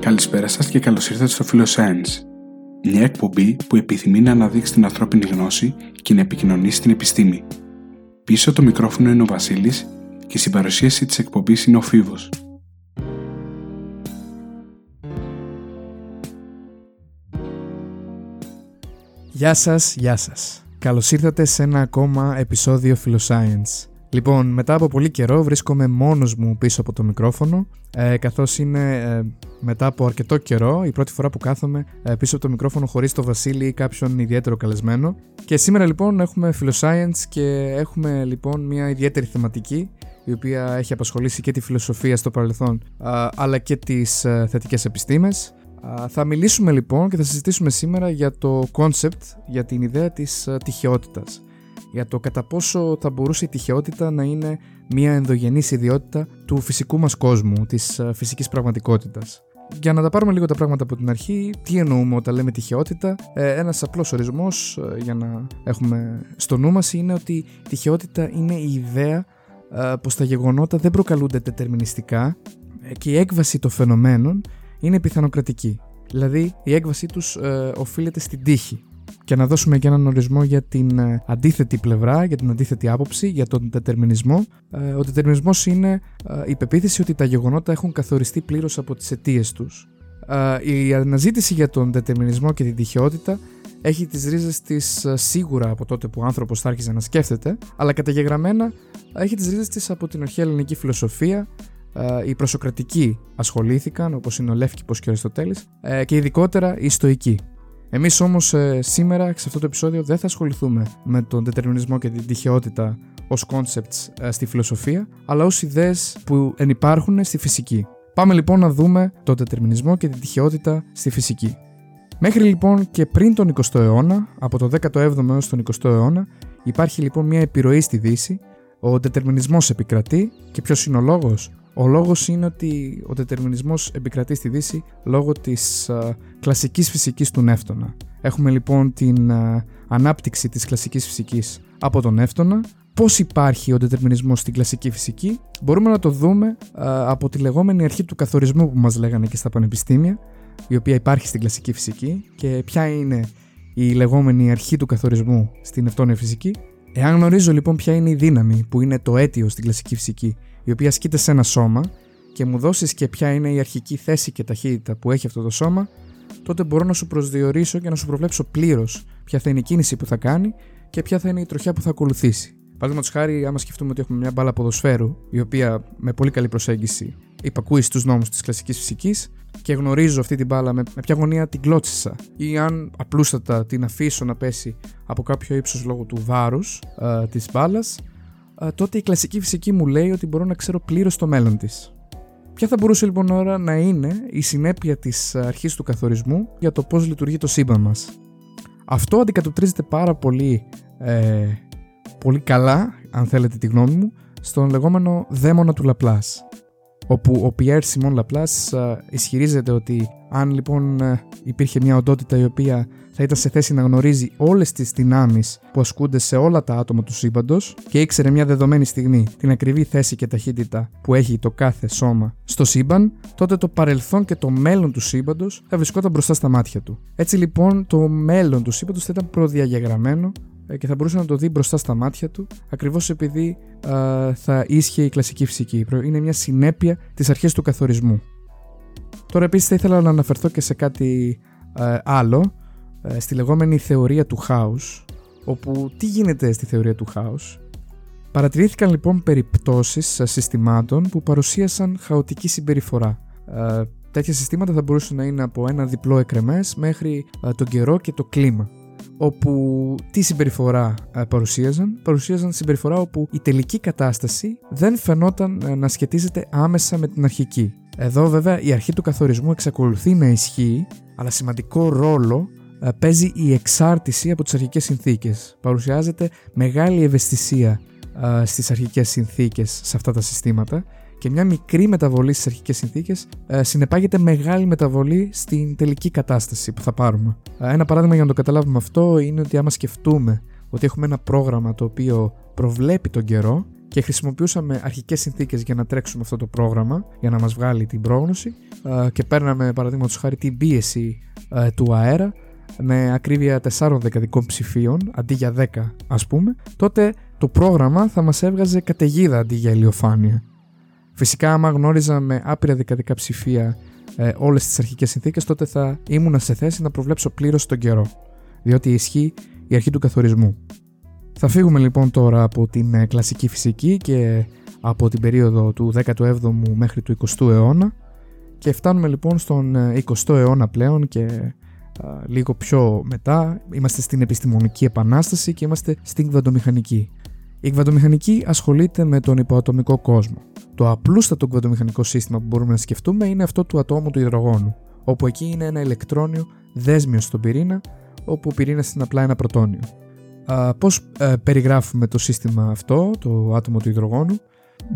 Καλησπέρα σας και καλώς ήρθατε στο Science, μια εκπομπή που επιθυμεί να αναδείξει την ανθρώπινη γνώση και να επικοινωνήσει την επιστήμη. Πίσω το μικρόφωνο είναι ο Βασίλης και στην παρουσίαση της εκπομπής είναι ο Φίβος. Γεια σας, γεια σας. Καλώς ήρθατε σε ένα ακόμα επεισόδιο Philoscience. Λοιπόν, μετά από πολύ καιρό βρίσκομαι μόνος μου πίσω από το μικρόφωνο, ε, καθώς είναι ε, μετά από αρκετό καιρό η πρώτη φορά που κάθομαι ε, πίσω από το μικρόφωνο χωρίς το Βασίλη ή κάποιον ιδιαίτερο καλεσμένο. Και σήμερα λοιπόν έχουμε Philoscience και έχουμε λοιπόν μια ιδιαίτερη θεματική η οποία έχει απασχολήσει και τη φιλοσοφία στο παρελθόν αλλά και τις ε, θετικές επιστήμες. Θα μιλήσουμε λοιπόν και θα συζητήσουμε σήμερα για το concept, για την ιδέα της ε, τυχεότητας για το κατά πόσο θα μπορούσε η τυχεότητα να είναι μια ενδογενής ιδιότητα του φυσικού μας κόσμου, της ε, φυσικής πραγματικότητας. Για να τα πάρουμε λίγο τα πράγματα από την αρχή, τι εννοούμε όταν λέμε τυχεότητα; Ε, ένας απλός ορισμός ε, για να έχουμε στο νου μας είναι ότι η τυχεότητα είναι η ιδέα ε, πως τα γεγονότα δεν προκαλούνται δετερμινιστικά και η έκβαση των φαινομένων είναι πιθανοκρατική. Δηλαδή η έκβασή τους οφείλεται στην τύχη και να δώσουμε και έναν ορισμό για την ε, αντίθετη πλευρά, για την αντίθετη άποψη, για τον δετερμινισμό. Ε, ο δετερμινισμός είναι ε, η πεποίθηση ότι τα γεγονότα έχουν καθοριστεί πλήρως από τις αιτίες τους. Η αναζήτηση για τον δετερμινισμό και την τυχεότητα έχει τις ρίζες της σίγουρα από τότε που ο άνθρωπος θα άρχισε να σκέφτεται, αλλά καταγεγραμμένα έχει τις ρίζες της από την αρχαία ελληνική φιλοσοφία, οι προσοκρατικοί ασχολήθηκαν, όπως είναι ο Λεύκηπος και ο Αριστοτέλης, και ειδικότερα οι στοικοί. Εμείς όμως ε, σήμερα σε αυτό το επεισόδιο δεν θα ασχοληθούμε με τον δετερμινισμό και την τυχεότητα ως concepts ε, στη φιλοσοφία, αλλά ως ιδέες που ενυπάρχουν στη φυσική. Πάμε λοιπόν να δούμε τον δετερμινισμό και την τυχεότητα στη φυσική. Μέχρι λοιπόν και πριν τον 20ο αιώνα, από το 17ο έως τον 20ο αιώνα, υπάρχει λοιπόν μια επιρροή στη Δύση, ο δετερμινισμός επικρατεί και ποιος είναι ο λόγος; Ο λόγος είναι ότι ο δετερμινισμός επικρατεί στη Δύση λόγω της α, κλασικής φυσικής του Νεύτωνα. Έχουμε λοιπόν την ανάπτυξη της κλασικής φυσικής από τον Νεύτωνα. Πώς υπάρχει ο δετερμινισμός στην κλασική φυσική; Μπορούμε να το δούμε από τη λεγόμενη αρχή του καθορισμού που μας λέγανε και στα πανεπιστήμια η οποία υπάρχει στην κλασική φυσική και ποια είναι η λεγόμενη αρχή του καθορισμού στην ευτόνια φυσική; Εάν γνωρίζω λοιπόν ποια είναι η δύναμη που είναι το αίτιο στην κλασική φυσική η οποία ασκείται σε ένα σώμα και μου δώσεις και ποια είναι η αρχική θέση και ταχύτητα που έχει αυτό το σώμα, τότε μπορώ να σου προσδιορίσω και να σου προβλέψω πλήρως ποια θα είναι η κίνηση που θα κάνει και ποια θα είναι η τροχιά που θα ακολουθήσει. Παραδείγματος χάρη, άμα σκεφτούμε ότι έχουμε μια μπάλα ποδοσφαίρου, η οποία με πολύ καλή προσέγγιση υπακούει στους νόμους της κλασικής φυσικής και γνωρίζω αυτή την μπάλα με, με ποια γωνία την κλώτσισα, ή αν απλούστατα την αφήσω να πέσει από κάποιο ύψος λόγω του βάρους ε, της μπάλας, τότε η κλασική φυσική μου λέει ότι μπορώ να ξέρω πλήρως το μέλλον της. Ποια θα μπορούσε λοιπόν τώρα να είναι η συνέπεια της αρχής του καθορισμού για το πώς λειτουργεί το σύμπαν μας. Αυτό αντικατοπτρίζεται πάρα πολύ, ε, πολύ καλά, αν θέλετε τη γνώμη μου, στον λεγόμενο δαίμονα του Λαπλάς όπου ο Pierre Simon Laplace ε, ισχυρίζεται ότι αν λοιπόν ε, υπήρχε μια οντότητα η οποία θα ήταν σε θέση να γνωρίζει όλες τις δυνάμεις που ασκούνται σε όλα τα άτομα του σύμπαντος και ήξερε μια δεδομένη στιγμή την ακριβή θέση και ταχύτητα που έχει το κάθε σώμα στο σύμπαν, τότε το παρελθόν και το μέλλον του σύμπαντος θα βρισκόταν μπροστά στα μάτια του. Έτσι λοιπόν το μέλλον του σύμπαντος θα ήταν προδιαγεγραμμένο ε, και θα μπορούσε να το δει μπροστά στα μάτια του ακριβώς επειδή θα ίσχυε η κλασική φυσική. Είναι μια συνέπεια της αρχής του καθορισμού. Τώρα επίσης θα ήθελα να αναφερθώ και σε κάτι άλλο, ε, στη λεγόμενη θεωρία του χάους, όπου τι γίνεται στη θεωρία του χάους; Παρατηρήθηκαν λοιπόν περιπτώσεις συστημάτων που παρουσίασαν χαοτική συμπεριφορά. Ε, τέτοια συστήματα θα μπορούσαν να είναι από ένα διπλό εκρεμές μέχρι τον καιρό και το κλίμα όπου τι συμπεριφορά ε, παρουσίαζαν; Παρουσίαζαν συμπεριφορά όπου η τελική κατάσταση δεν φαινόταν ε, να σχετίζεται άμεσα με την αρχική. Εδώ βέβαια η αρχή του καθορισμού εξακολουθεί να ισχύει, αλλά σημαντικό ρόλο ε, παίζει η εξάρτηση από τις αρχικές συνθήκες. Παρουσιάζεται μεγάλη ευαισθησία στις αρχικές συνθήκες σε αυτά τα συστήματα και μια μικρή μεταβολή στις αρχικές συνθήκες ε, συνεπάγεται μεγάλη μεταβολή στην τελική κατάσταση που θα πάρουμε. Ε, ένα παράδειγμα για να το καταλάβουμε αυτό είναι ότι άμα σκεφτούμε ότι έχουμε ένα πρόγραμμα το οποίο προβλέπει τον καιρό και χρησιμοποιούσαμε αρχικές συνθήκες για να τρέξουμε αυτό το πρόγραμμα, για να μας βγάλει την πρόγνωση και παίρναμε παραδείγματος χάρη την πίεση του αέρα με ακρίβεια 4 δεκαδικών ψηφίων αντί για 10 ας πούμε, τότε το πρόγραμμα θα μας έβγαζε καταιγίδα αντί για ηλιοφάνεια. Φυσικά άμα γνώριζα με άπειρα δεκαδικά ψηφία ε, όλες τις αρχικές συνθήκες τότε θα ήμουν σε θέση να προβλέψω πλήρως τον καιρό, διότι ισχύει η αρχή του καθορισμού. Θα φύγουμε λοιπόν τώρα από την ε, κλασική φυσική και από την περίοδο του 17ου μέχρι του 20ου αιώνα και φτάνουμε λοιπόν στον 20ο ε, αιώνα πλέον και λίγο πιο μετά είμαστε στην επιστημονική επανάσταση και είμαστε στην κβαντομηχανική. Η κβαντομηχανική ασχολείται με τον υποατομικό κόσμο. Το απλούστατο κβαντομηχανικό σύστημα που μπορούμε να σκεφτούμε είναι αυτό του ατόμου του υδρογόνου, όπου εκεί είναι ένα ηλεκτρόνιο δέσμιο στον πυρήνα, όπου ο πυρήνας είναι απλά ένα πρωτόνιο. Πώς ε, περιγράφουμε το σύστημα αυτό, το άτομο του υδρογόνου,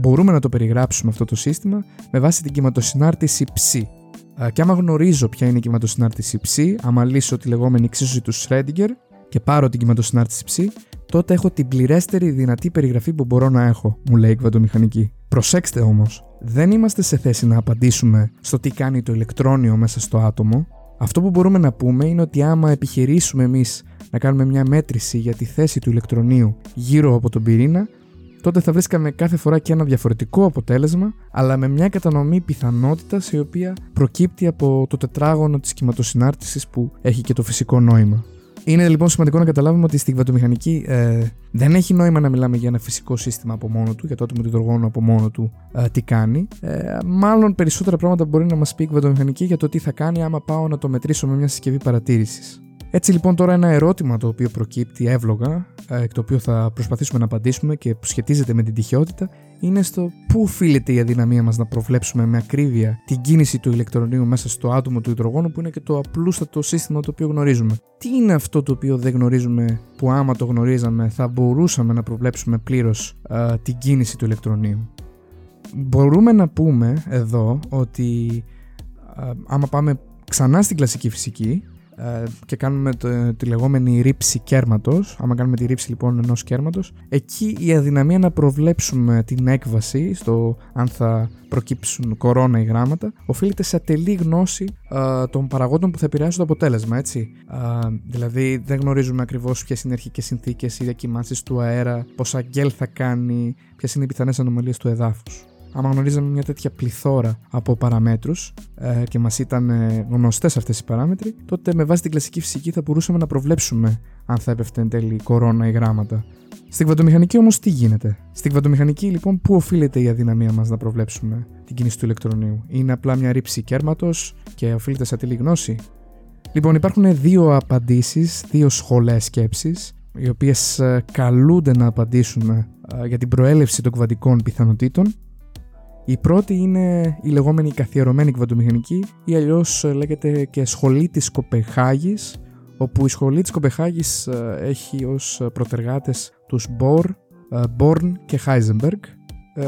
μπορούμε να το περιγράψουμε αυτό το σύστημα με βάση την κυματοσυνάρτηση ψ, και άμα γνωρίζω ποια είναι η κυματοσυνάρτηση ψ, άμα λύσω τη λεγόμενη εξίσωση του Schrödinger και πάρω την κυματοσυνάρτηση ψ, τότε έχω την πληρέστερη δυνατή περιγραφή που μπορώ να έχω, μου λέει η κβαντομηχανική. Προσέξτε όμως, δεν είμαστε σε θέση να απαντήσουμε στο τι κάνει το ηλεκτρόνιο μέσα στο άτομο. Αυτό που μπορούμε να πούμε είναι ότι άμα επιχειρήσουμε εμείς να κάνουμε μια μέτρηση για τη θέση του ηλεκτρονίου γύρω από τον πυρήνα, τότε θα βρίσκαμε κάθε φορά και ένα διαφορετικό αποτέλεσμα, αλλά με μια κατανομή πιθανότητας η οποία προκύπτει από το τετράγωνο της κυματοσυνάρτησης που έχει και το φυσικό νόημα. Είναι λοιπόν σημαντικό να καταλάβουμε ότι στην κυβατομηχανική ε, δεν έχει νόημα να μιλάμε για ένα φυσικό σύστημα από μόνο του, για το άτομο του υδρογόνου από μόνο του ε, τι κάνει. Ε, μάλλον περισσότερα πράγματα μπορεί να μας πει η κυβατομηχανική για το τι θα κάνει άμα πάω να το μετρήσω με μια συσκευή παρατήρησης. Έτσι λοιπόν τώρα ένα ερώτημα το οποίο προκύπτει εύλογα, εκ το οποίο θα προσπαθήσουμε να απαντήσουμε και που σχετίζεται με την τυχαιότητα, είναι στο πού οφείλεται η αδυναμία μας να προβλέψουμε με ακρίβεια την κίνηση του ηλεκτρονίου μέσα στο άτομο του υδρογόνου που είναι και το απλούστατο σύστημα το οποίο γνωρίζουμε. Τι είναι αυτό το οποίο δεν γνωρίζουμε που άμα το γνωρίζαμε θα μπορούσαμε να προβλέψουμε πλήρως την κίνηση του ηλεκτρονίου; Μπορούμε να πούμε εδώ ότι άμα πάμε ξανά στην κλασική φυσική ε, και κάνουμε το, τη λεγόμενη ρήψη κέρματος, άμα κάνουμε τη ρήψη λοιπόν ενός κέρματος, εκεί η αδυναμία να προβλέψουμε την έκβαση στο αν θα προκύψουν κορώνα ή γράμματα, οφείλεται σε ατελή γνώση ε, των παραγόντων που θα επηρεάσουν το αποτέλεσμα, έτσι. Ε, δηλαδή δεν γνωρίζουμε ακριβώς ποιες είναι οι αρχικές συνθήκες, οι διακοιμάνσεις του αέρα, πόσα γκέλ θα κάνει, ποιες είναι οι πιθανές ανομαλίες του εδάφους άμα γνωρίζαμε μια τέτοια πληθώρα από παραμέτρους ε, και μας ήταν ε, γνωστές αυτές οι παράμετροι, τότε με βάση την κλασική φυσική θα μπορούσαμε να προβλέψουμε αν θα έπεφτε εν τέλει κορώνα ή γράμματα. Στην κβαντομηχανική όμως τι γίνεται; Στην κβαντομηχανική λοιπόν πού οφείλεται η αδυναμία μας να προβλέψουμε την κίνηση του ηλεκτρονίου; Είναι απλά μια ρήψη κέρματος και οφείλεται σε ατελή γνώση; Λοιπόν υπάρχουν δύο απαντήσεις, δύο σχολές σκέψης οι οποίες ε, καλούνται να απαντήσουν ε, για την προέλευση των κβαντικών πιθανότητων η πρώτη είναι η λεγόμενη καθιερωμένη κβαντομηχανική ή αλλιώς ε, λέγεται και σχολή της Κοπεχάγης όπου η σχολή της Κοπεχάγης ε, έχει ως προτεργάτες τους Μπορ, Μπορν και Χάιζενμπεργκ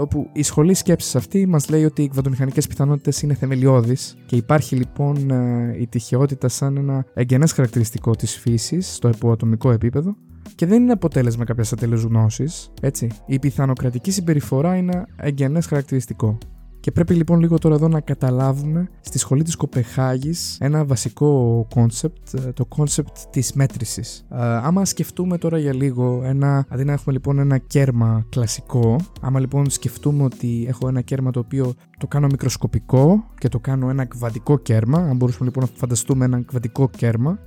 όπου η σχολή σκέψης αυτή μας λέει ότι οι κβαντομηχανικές πιθανότητες είναι θεμελιώδεις και υπάρχει λοιπόν ε, η τυχαιότητα σαν ένα εγγενές χαρακτηριστικό της φύσης στο υποατομικό επίπεδο και δεν είναι αποτέλεσμα κάποιας ατελούς γνώσης, έτσι. Η πιθανοκρατική συμπεριφορά είναι εγγενές χαρακτηριστικό. Και πρέπει λοιπόν λίγο τώρα εδώ να καταλάβουμε στη σχολή της Κοπεγχάγης ένα βασικό concept, το concept της μέτρησης. άμα σκεφτούμε τώρα για λίγο, ένα, αντί να έχουμε λοιπόν ένα κέρμα κλασικό, άμα λοιπόν σκεφτούμε ότι έχω ένα κέρμα το οποίο το κάνω μικροσκοπικό και το κάνω ένα κβαντικό κέρμα, αν μπορούσαμε λοιπόν να φανταστούμε ένα κβαντικό κέρμα,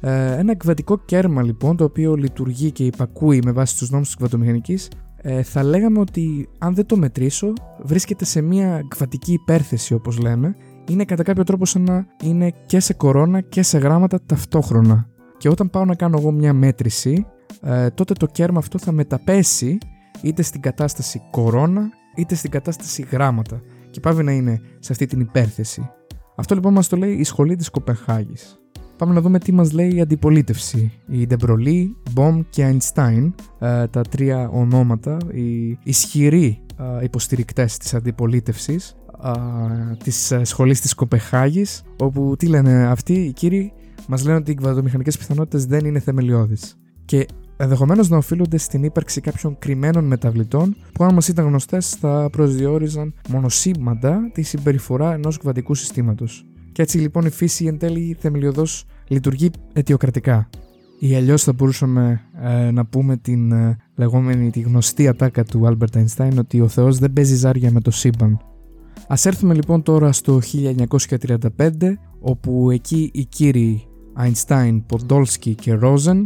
ε, ένα εκβατικό κέρμα λοιπόν το οποίο λειτουργεί και υπακούει με βάση τους νόμους της κβατομηχανικής ε, θα λέγαμε ότι αν δεν το μετρήσω βρίσκεται σε μια κβατική υπέρθεση όπως λέμε είναι κατά κάποιο τρόπο σαν να είναι και σε κορώνα και σε γράμματα ταυτόχρονα και όταν πάω να κάνω εγώ μια μέτρηση ε, τότε το κέρμα αυτό θα μεταπέσει είτε στην κατάσταση κορώνα είτε στην κατάσταση γράμματα και πάει να είναι σε αυτή την υπέρθεση. Αυτό λοιπόν μας το λέει η σχολή της Κοπεχάγης. Πάμε να δούμε τι μας λέει η αντιπολίτευση. Η Ντεμπρολί, Μπομ και Αϊνστάιν, ε, τα τρία ονόματα, οι ισχυροί ε, υποστηρικτές της αντιπολίτευσης ε, της σχολής της Κοπεχάγης, όπου τι λένε αυτοί οι κύριοι, μας λένε ότι οι κβαδομηχανικές πιθανότητες δεν είναι θεμελιώδεις. Και ενδεχομένως να οφείλονται στην ύπαρξη κάποιων κρυμμένων μεταβλητών που, αν μας ήταν γνωστές, θα προσδιορίζαν μονοσήμαντα τη συμπεριφορά ενός κβαντικού συστήματος. Και έτσι λοιπόν η φύση εν τέλει θεμελιωδώς λειτουργεί αιτιοκρατικά. Ή αλλιώς θα μπορούσαμε ε, να πούμε την ε, λεγόμενη, τη γνωστή ατάκα του Albert Einstein ότι ο Θεός δεν παίζει ζάρια με το σύμπαν. Ας έρθουμε λοιπόν τώρα στο 1935 όπου εκεί οι κύριοι Einstein, Podolsky και Rosen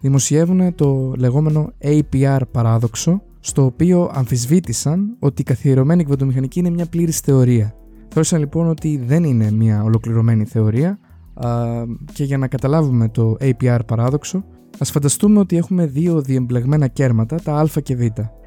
δημοσιεύουν το λεγόμενο APR παράδοξο στο οποίο αμφισβήτησαν ότι η καθιερωμένη κβαντομηχανική είναι μια πλήρης θεωρία. Θεώρησαν λοιπόν ότι δεν είναι μια ολοκληρωμένη θεωρία και για να καταλάβουμε το APR παράδοξο ας φανταστούμε ότι έχουμε δύο διεμπλεγμένα κέρματα, τα α και β.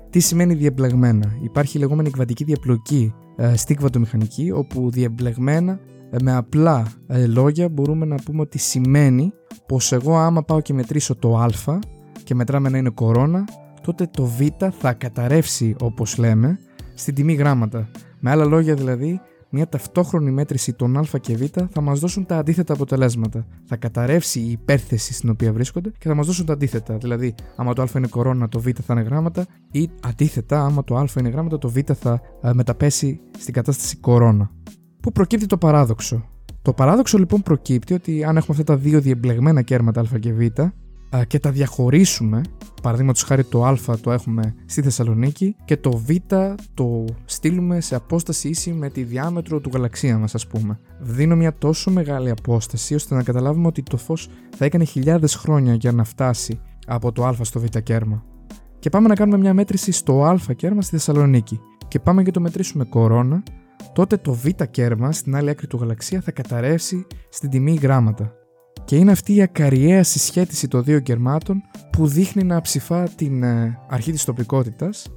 Τι σημαίνει διεμπλεγμένα; Υπάρχει η λεγόμενη κβαντική διαπλοκή ε, στη κβαντομηχανική όπου διεμπλεγμένα ε, με απλά ε, λόγια μπορούμε να πούμε ότι σημαίνει πως εγώ άμα πάω και μετρήσω το α και μετράμε να είναι κορώνα τότε το β θα καταρρεύσει όπως λέμε στην τιμή γράμματα. Με άλλα λόγια δηλαδή μια ταυτόχρονη μέτρηση των α και β θα μας δώσουν τα αντίθετα αποτελέσματα. Θα καταρρεύσει η υπέρθεση στην οποία βρίσκονται και θα μας δώσουν τα αντίθετα. Δηλαδή, άμα το α είναι κορώνα, το β θα είναι γράμματα, ή αντίθετα, άμα το α είναι γράμματα, το β θα ε, μεταπέσει στην κατάσταση κορώνα. Πού προκύπτει το παράδοξο; Το παράδοξο λοιπόν προκύπτει ότι αν έχουμε αυτά τα δύο διεμπλεγμένα κέρματα α και β και τα διαχωρίσουμε, παραδείγματος χάρη το α το έχουμε στη Θεσσαλονίκη και το β το στείλουμε σε απόσταση ίση με τη διάμετρο του γαλαξία μας ας πούμε. Δίνω μια τόσο μεγάλη απόσταση ώστε να καταλάβουμε ότι το φως θα έκανε χιλιάδες χρόνια για να φτάσει από το α στο β κέρμα. Και πάμε να κάνουμε μια μέτρηση στο α κέρμα στη Θεσσαλονίκη και πάμε και το μετρήσουμε κορώνα, τότε το β κέρμα στην άλλη άκρη του γαλαξία θα καταρρεύσει στην τιμή γράμματα και είναι αυτή η ακαριαία συσχέτιση των δύο κερμάτων που δείχνει να ψηφά την ε, αρχή της τοπικότητας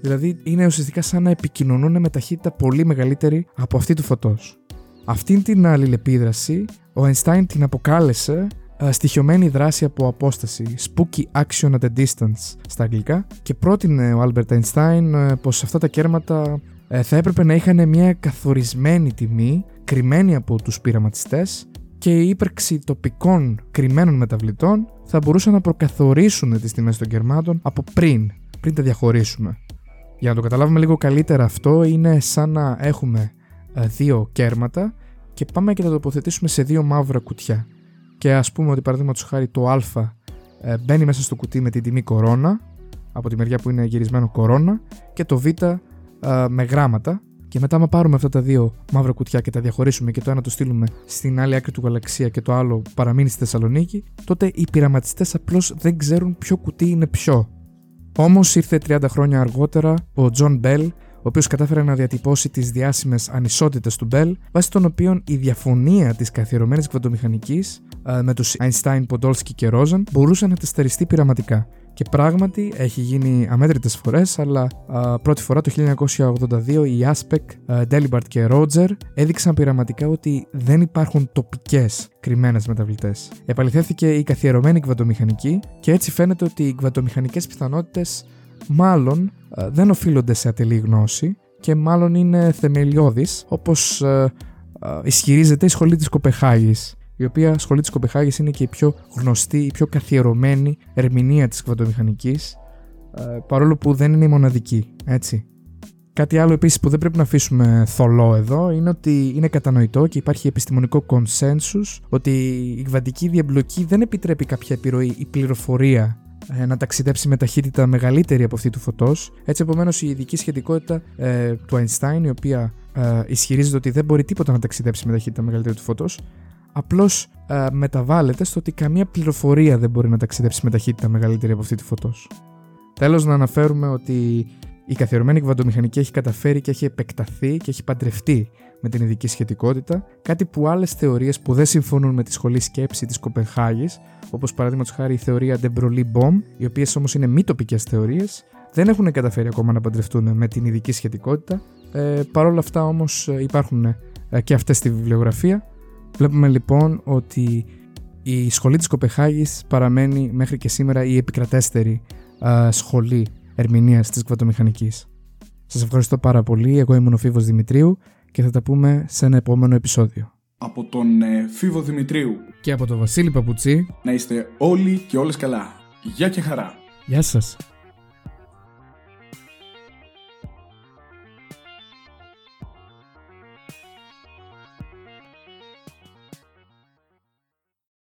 δηλαδή είναι ουσιαστικά σαν να επικοινωνούν με ταχύτητα πολύ μεγαλύτερη από αυτή του φωτός. Αυτήν την αλληλεπίδραση ο Einstein την αποκάλεσε uh, στοιχειωμένη δράση από απόσταση, spooky action at a distance στα αγγλικά και πρότεινε ο Albert Einstein uh, πως αυτά τα κέρματα θα έπρεπε να είχαν μια καθορισμένη τιμή κρυμμένη από τους πειραματιστές και η ύπαρξη τοπικών κρυμμένων μεταβλητών θα μπορούσαν να προκαθορίσουν τις τιμές των κερμάτων από πριν, πριν τα διαχωρίσουμε. Για να το καταλάβουμε λίγο καλύτερα αυτό είναι σαν να έχουμε ε, δύο κέρματα και πάμε και τα τοποθετήσουμε σε δύο μαύρα κουτιά. Και ας πούμε ότι παραδείγματος χάρη το α ε, μπαίνει μέσα στο κουτί με την τιμή κορώνα από τη μεριά που είναι γυρισμένο κορώνα και το β ε, με γράμματα και μετά, άμα πάρουμε αυτά τα δύο μαύρα κουτιά και τα διαχωρίσουμε και το ένα το στείλουμε στην άλλη άκρη του γαλαξία και το άλλο παραμείνει στη Θεσσαλονίκη, τότε οι πειραματιστές απλώς δεν ξέρουν ποιο κουτί είναι ποιο. Όμως ήρθε 30 χρόνια αργότερα ο Τζον Μπελ, ο οποίος κατάφερε να διατυπώσει τις διάσημες ανισότητες του Μπελ, βάσει των οποίων η διαφωνία της καθιερωμένης κβαντομηχανικής ε, με τους Einstein, Podolsky και Rosen μπορούσε να τεσταριστεί πειραματικά. Και πράγματι έχει γίνει αμέτρητες φορές, αλλά α, πρώτη φορά το 1982 οι Aspect, Dalibard και Roger έδειξαν πειραματικά ότι δεν υπάρχουν τοπικές κρυμμένες μεταβλητές. Επαληθεύθηκε η καθιερωμένη κβαντομηχανική και έτσι φαίνεται ότι οι κβαντομηχανικέ πιθανότητες μάλλον δεν οφείλονται σε ατελή γνώση και μάλλον είναι θεμελιώδεις όπως ισχυρίζεται η σχολή της Κοπεχάγης η οποία σχολή της Κοπεχάγης είναι και η πιο γνωστή, η πιο καθιερωμένη ερμηνεία της κβαντομηχανική, ε, παρόλο που δεν είναι η μοναδική, έτσι. Κάτι άλλο επίσης που δεν πρέπει να αφήσουμε θολό εδώ είναι ότι είναι κατανοητό και υπάρχει επιστημονικό consensus ότι η κβαντική διαμπλοκή δεν επιτρέπει κάποια επιρροή ή πληροφορία ε, να ταξιδέψει με ταχύτητα μεγαλύτερη από αυτή του φωτός. Έτσι, επομένως, η ειδική σχετικότητα ε, του Einstein, η οποία ε, ισχυρίζεται ότι δεν μπορεί τίποτα να ταξιδέψει με ταχύτητα μεγαλύτερη του φωτός, απλώς ε, μεταβάλλεται στο ότι καμία πληροφορία δεν μπορεί να ταξιδέψει με ταχύτητα μεγαλύτερη από αυτή τη φωτός. Τέλος, να αναφέρουμε ότι η καθιερωμένη κβαντομηχανική έχει καταφέρει και έχει επεκταθεί και έχει παντρευτεί με την ειδική σχετικότητα, κάτι που άλλες θεωρίες που δεν συμφωνούν με τη σχολή σκέψη της Κοπενχάγης, όπως παραδείγματος χάρη η θεωρία De Broglie Bomb, οι οποίες όμως είναι μη τοπικές θεωρίες, δεν έχουν καταφέρει ακόμα να παντρευτούν με την ειδική σχετικότητα. Ε, Παρ' όλα αυτά όμως υπάρχουν ε, και αυτές στη βιβλιογραφία Βλέπουμε λοιπόν ότι η σχολή της Κοπεχάγης παραμένει μέχρι και σήμερα η επικρατέστερη σχολή ερμηνείας της κβατομηχανικής. Σας ευχαριστώ πάρα πολύ, εγώ ήμουν ο Φίβος Δημητρίου και θα τα πούμε σε ένα επόμενο επεισόδιο. Από τον ε, Φίβο Δημητρίου και από τον Βασίλη Παπουτσί να είστε όλοι και όλες καλά. Γεια και χαρά! Γεια σας!